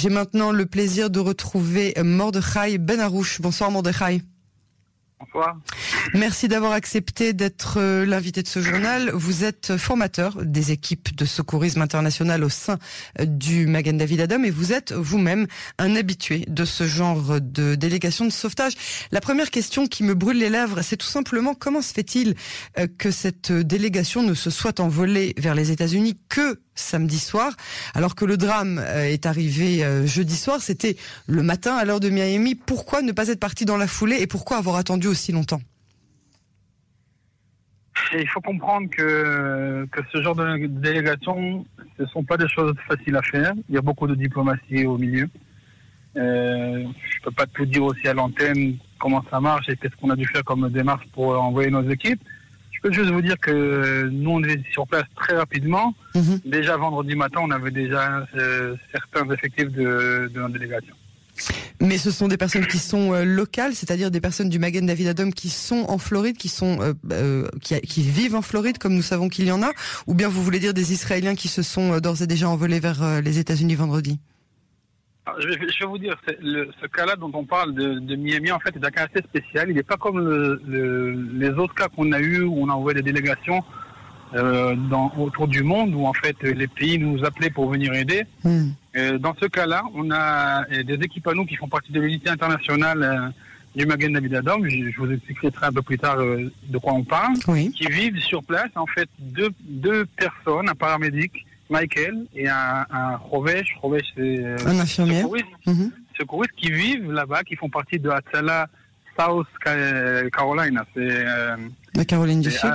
J'ai maintenant le plaisir de retrouver Mordechai Benarouche. Bonsoir Mordechai. Bonsoir. Merci d'avoir accepté d'être euh, l'invité de ce journal. Vous êtes formateur des équipes de secourisme international au sein euh, du Magen David Adam et vous êtes vous-même un habitué de ce genre de délégation de sauvetage. La première question qui me brûle les lèvres, c'est tout simplement comment se fait-il euh, que cette délégation ne se soit envolée vers les États-Unis que samedi soir, alors que le drame est arrivé jeudi soir. C'était le matin à l'heure de Miami. Pourquoi ne pas être parti dans la foulée et pourquoi avoir attendu aussi longtemps? Il faut comprendre que, que ce genre de délégation, ce ne sont pas des choses faciles à faire. Il y a beaucoup de diplomatie au milieu. Euh, je ne peux pas tout dire aussi à l'antenne comment ça marche et qu'est-ce qu'on a dû faire comme démarche pour envoyer nos équipes. Je peux juste vous dire que nous, on est sur place très rapidement. Mhm. Déjà vendredi matin, on avait déjà euh, certains effectifs de, de notre délégation. Mais ce sont des personnes qui sont euh, locales, c'est-à-dire des personnes du Magen David Adom qui sont en Floride, qui sont euh, euh, qui, vivent en Floride, comme nous savons qu'il y en a, ou bien vous voulez dire des Israéliens qui se sont d'ores et déjà envolés vers les États-Unis vendredi? Ah, je vais, vous dire, ce cas-là dont on parle de, Miami, en fait, est un cas assez spécial. Il n'est pas comme les autres cas qu'on a eu où on a envoyé des délégations euh, dans, autour du monde où en fait les pays nous appelaient pour venir aider. Hmm. Euh, dans ce cas-là, on a euh, des équipes à nous qui font partie de l'unité internationale du Magen David Adam. Je, vous expliquerai un peu plus tard de quoi on parle. Qui vivent sur place en fait deux, deux personnes, un paramédic, Michael, et un, un Rovesh. c'est un infirmier. Mhm. Secouriste, qui vivent là-bas, qui font partie de Atsala South Carolina. C'est la Caroline du Sud.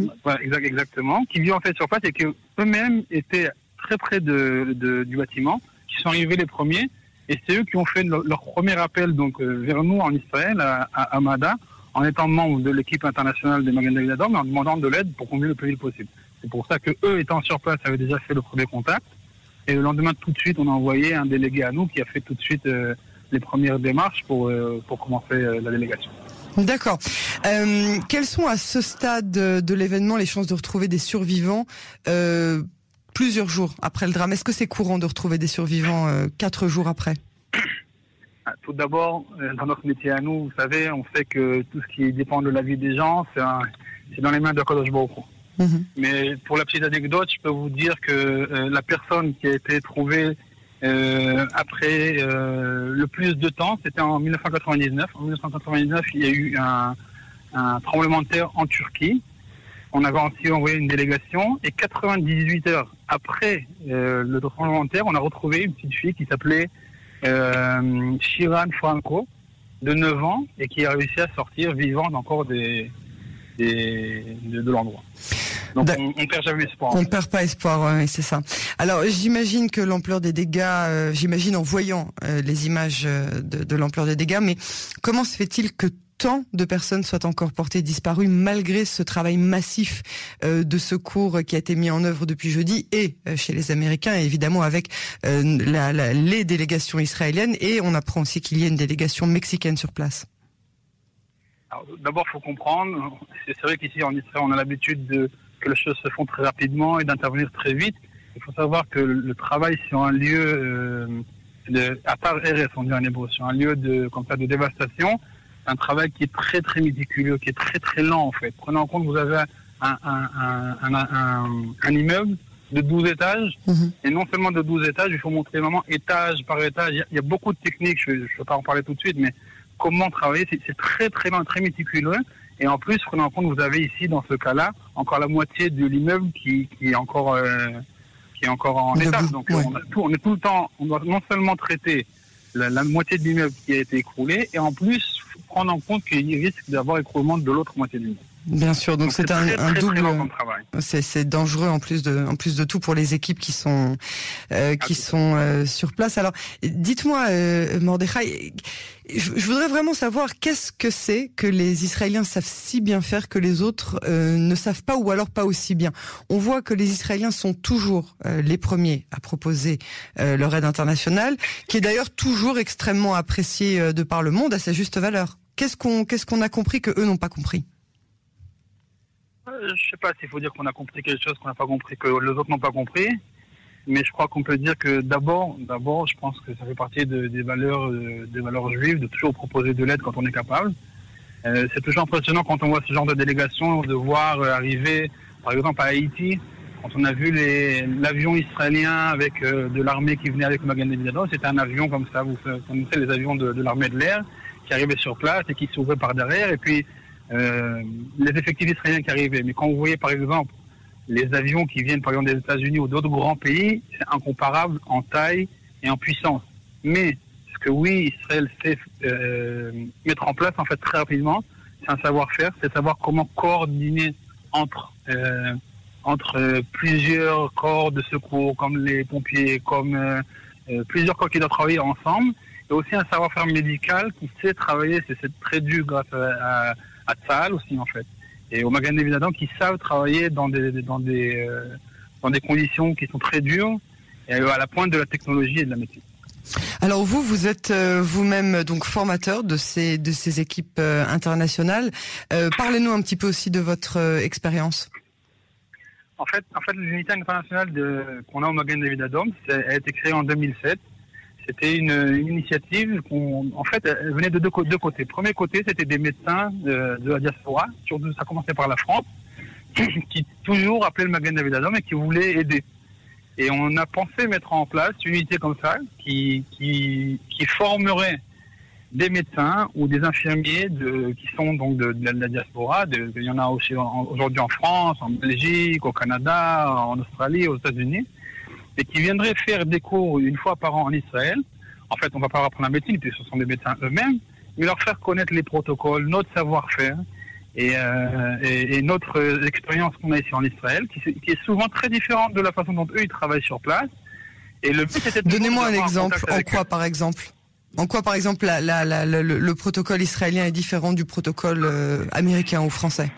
Euh, exactement. Qui vit en fait sur place et qui eux-mêmes étaient très près de, du bâtiment, qui sont arrivés les premiers. Et c'est eux qui ont fait leur, premier appel donc euh, vers nous en Israël, à, à Amada, en étant membre de l'équipe internationale des Magen David mais en demandant de l'aide pour conduire le plus vite possible. C'est pour ça que eux, étant sur place, avaient déjà fait le premier contact. Et le lendemain, tout de suite, on a envoyé un délégué à nous qui a fait tout de suite euh, les premières démarches pour, pour commencer la délégation. D'accord. Euh, quelles sont à ce stade de, l'événement les chances de retrouver des survivants euh, plusieurs jours après le drame Est-ce que c'est courant de retrouver des survivants euh, quatre jours après? Ah, Tout d'abord, dans notre métier à nous, vous savez, on sait que tout ce qui dépend de la vie des gens, c'est dans les mains de Kodosh mhm. Mais pour la petite anecdote, je peux vous dire que la personne qui a été trouvée euh, après euh, le plus de temps, c'était en 1999. En 1999, il y a eu un, tremblement de terre en Turquie. On avait aussi envoyé une délégation et 98 heures après euh, le tremblement de terre, on a retrouvé une petite fille qui s'appelait Shiran Franco, de 9 ans, et qui a réussi à sortir vivante encore des, de l'endroit. Donc on, on, perd jamais espoir. On ne perd pas espoir, oui, c'est ça. Alors j'imagine que l'ampleur des dégâts, euh, j'imagine en voyant euh, les images euh, de, de l'ampleur des dégâts, mais comment se fait-il que de personnes soient encore portées disparues malgré ce travail massif de secours qui a été mis en œuvre depuis jeudi et chez les Américains évidemment avec la, les délégations israéliennes et on apprend aussi qu'il y a une délégation mexicaine sur place. D'abord, il faut comprendre, c'est vrai qu'ici en Israël, on a l'habitude de que les choses se font très rapidement et d'intervenir très vite. Il faut savoir que le travail sur un lieu, euh, de, à part RS, on dit en hébreu, sur un lieu de, comme ça, de dévastation, un travail qui est très très méticuleux, qui est très très lent en fait. Prenez en compte que vous avez un, un, un, un immeuble de 12 étages, mhm. et non seulement de 12 étages, il faut montrer vraiment étage par étage. Il y a, beaucoup de techniques, je ne vais pas en parler tout de suite, mais comment travailler, c'est très très lent, très méticuleux. Et en plus, prenez en compte, vous avez ici, dans ce cas-là, encore la moitié de l'immeuble qui, qui, est encore, euh, qui est encore en état. Donc, on, on, est tout le temps, on doit non seulement traiter la, la moitié de l'immeuble qui a été écroulé, et en plus, prendre en compte qu'il risque d'avoir écroulement de l'autre moitié de l'immeuble. Bien sûr, donc c'est un, un double. C'est dangereux en plus de en plus de tout pour les équipes qui sont euh, qui sont euh, sur place. Alors, dites-moi, euh, Mordechai, je, voudrais vraiment savoir qu'est-ce que c'est que les Israéliens savent si bien faire que les autres euh, ne savent pas ou alors pas aussi bien. On voit que les Israéliens sont toujours les premiers à proposer leur aide internationale, qui est d'ailleurs toujours extrêmement appréciée de par le monde à sa juste valeur. Qu'est-ce qu'on qu'est-ce a compris que eux n'ont pas compris? Euh, je sais pas s'il faut dire qu'on a compris quelque chose qu'on n'a pas compris, que les autres n'ont pas compris. mais je crois qu'on peut dire que d'abord, d'abord, je pense que ça fait partie des valeurs, euh, des valeurs juives de toujours proposer de l'aide quand on est capable. Euh, c'est toujours impressionnant quand on voit ce genre de délégation de voir arriver, par exemple à Haïti, quand on a vu l'avion israélien avec de l'armée qui venait avec Magan c'était un avion comme ça, vous connaissez les avions de l'armée de l'air qui arrivaient sur place et qui s'ouvraient par derrière, et puis les effectifs israéliens qui arrivaient. Mais quand vous voyez par exemple les avions qui viennent par exemple des États-Unis ou d'autres grands pays, c'est incomparable en taille et en puissance. Mais ce que oui, Israël sait euh, mettre en place en fait très rapidement, c'est un savoir-faire, c'est savoir comment coordonner entre euh, entre euh, plusieurs corps de secours, comme les pompiers, comme euh, euh, plusieurs corps qui doivent travailler ensemble, et aussi un savoir-faire médical qui sait travailler, c'est très dur grâce à, à, aussi en fait et au Magan évidemment qui savent travailler dans des, dans des, euh, dans des conditions qui sont très dures et à la pointe de la technologie et de la médecine. Alors vous, vous êtes euh, vous-même donc formateur de ces de ces équipes euh, internationales. Parlez-nous un petit peu aussi de votre expérience. En fait, en fait, l'unité internationale qu'on a au Magan David Adams a été créée en 2007 c'était une, initiative qu'on, en fait, elle venait de deux, côtés. Premier côté, c'était des médecins de, la diaspora, surtout ça commençait par la France, qui toujours appelaient le Magen David Adam et qui voulaient aider. Et on a pensé mettre en place une unité comme ça, qui, qui, formerait des médecins ou des infirmiers qui sont donc de, la diaspora. il y en a aussi aujourd'hui en France, en Belgique, au Canada, en Australie, aux États-Unis et qui viendraient faire des cours une fois par an en Israël. En fait, on va pas apprendre la médecine, puisque ce sont des médecins eux-mêmes, mais leur faire connaître les protocoles, notre savoir-faire et, euh, et, et, notre expérience qu'on a ici en Israël, qui, qui, est souvent très différente de la façon dont eux ils travaillent sur place. Et le Donnez-moi un exemple. En quoi, par exemple? En quoi, par exemple, la, la, la, le, le, protocole israélien est différent du protocole euh, américain ou français?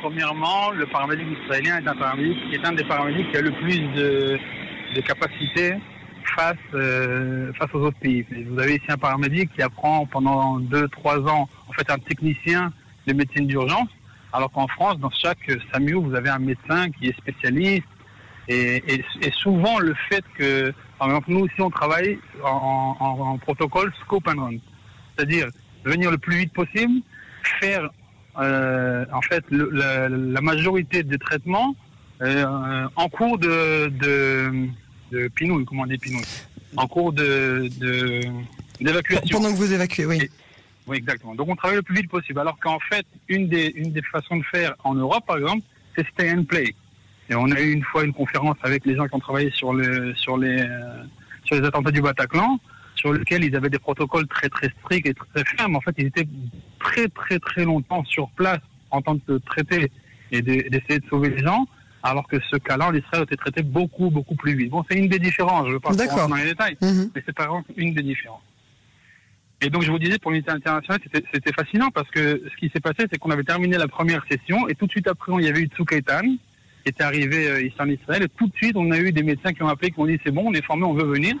Premièrement, le paramédic israélien est un paramédic qui est un des paramédics qui a le plus de de capacité face, euh, face aux autres pays. Vous avez ici un paramédic qui apprend pendant 2-3 ans, en fait, un technicien de médecine d'urgence, alors qu'en France, dans chaque SAMU, vous avez un médecin qui est spécialiste. Et, souvent, le fait que, par nous aussi, on travaille en, protocole scope and run. C'est-à-dire venir le plus vite possible, faire euh, en fait la, majorité des traitements euh, en cours de, de pinouille, comment on dit pinouille En cours de, d'évacuation. Pendant que vous évacuez, oui. oui, exactement. Donc on travaille le plus vite possible. Alors qu'en fait, une des, une des façons de faire en Europe, par exemple, c'est stay and play. Et on a eu une fois une conférence avec les gens qui ont travaillé sur, le, sur, les, euh, sur les attentats du Bataclan, sur lesquels ils avaient des protocoles très très stricts et très fermes. En fait, ils étaient très très très longtemps sur place en train de traiter et d'essayer de sauver les gens alors que ce cas-là, l'Israël a été traité beaucoup, beaucoup plus vite. Bon, c'est une des différences, je ne veux pas rentrer dans les détails, mhm. mais c'est par exemple une des différences. Et donc, je vous disais, pour l'unité internationale, c'était fascinant parce que ce qui s'est passé, c'est qu'on avait terminé la première session et tout de suite après, il y avait eu Tsukaitan qui était arrivé euh, ici en Israël et tout de suite, on a eu des médecins qui ont appelé, qui ont dit c'est bon, on est formés, on veut venir.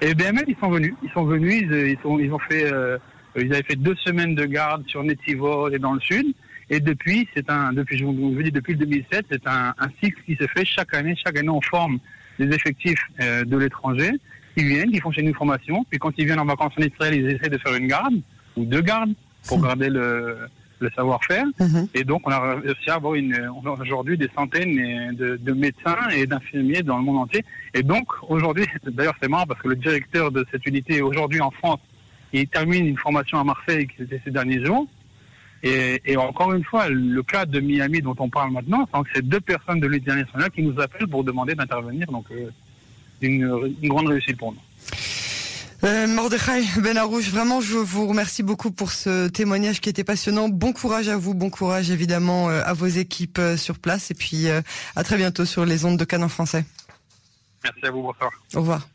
Et BML, ils sont venus. Ils sont venus, ils, ils, ont fait, euh, ils avaient fait deux semaines de garde sur Netivot et dans le sud. Et depuis, c'est un, depuis, je vous dis, depuis le 2007, c'est un, un, cycle qui se fait chaque année. Chaque année, on forme des effectifs euh, de l'étranger qui viennent, qui font chez nous une formation. Puis quand ils viennent en vacances en Israël, ils essaient de faire une garde ou deux gardes pour garder le, le savoir-faire. Mhm. Et donc, on a réussi à avoir une, aujourd'hui des centaines de, de médecins et d'infirmiers dans le monde entier. Et donc, aujourd'hui, d'ailleurs, c'est marrant parce que le directeur de cette unité aujourd'hui en France, il termine une formation à Marseille ces derniers jours. Et, et, encore une fois, le cas de Miami dont on parle maintenant, c'est deux personnes de l'unité nationale qui nous appellent pour demander d'intervenir. Donc, euh, une, une, grande réussite pour nous. Euh, Mordechai Benarouche, vraiment, je vous remercie beaucoup pour ce témoignage qui était passionnant. Bon courage à vous, bon courage évidemment euh, à vos équipes euh, sur place et puis à très bientôt sur les ondes de Canon français. Merci à vous, bonsoir. Au revoir.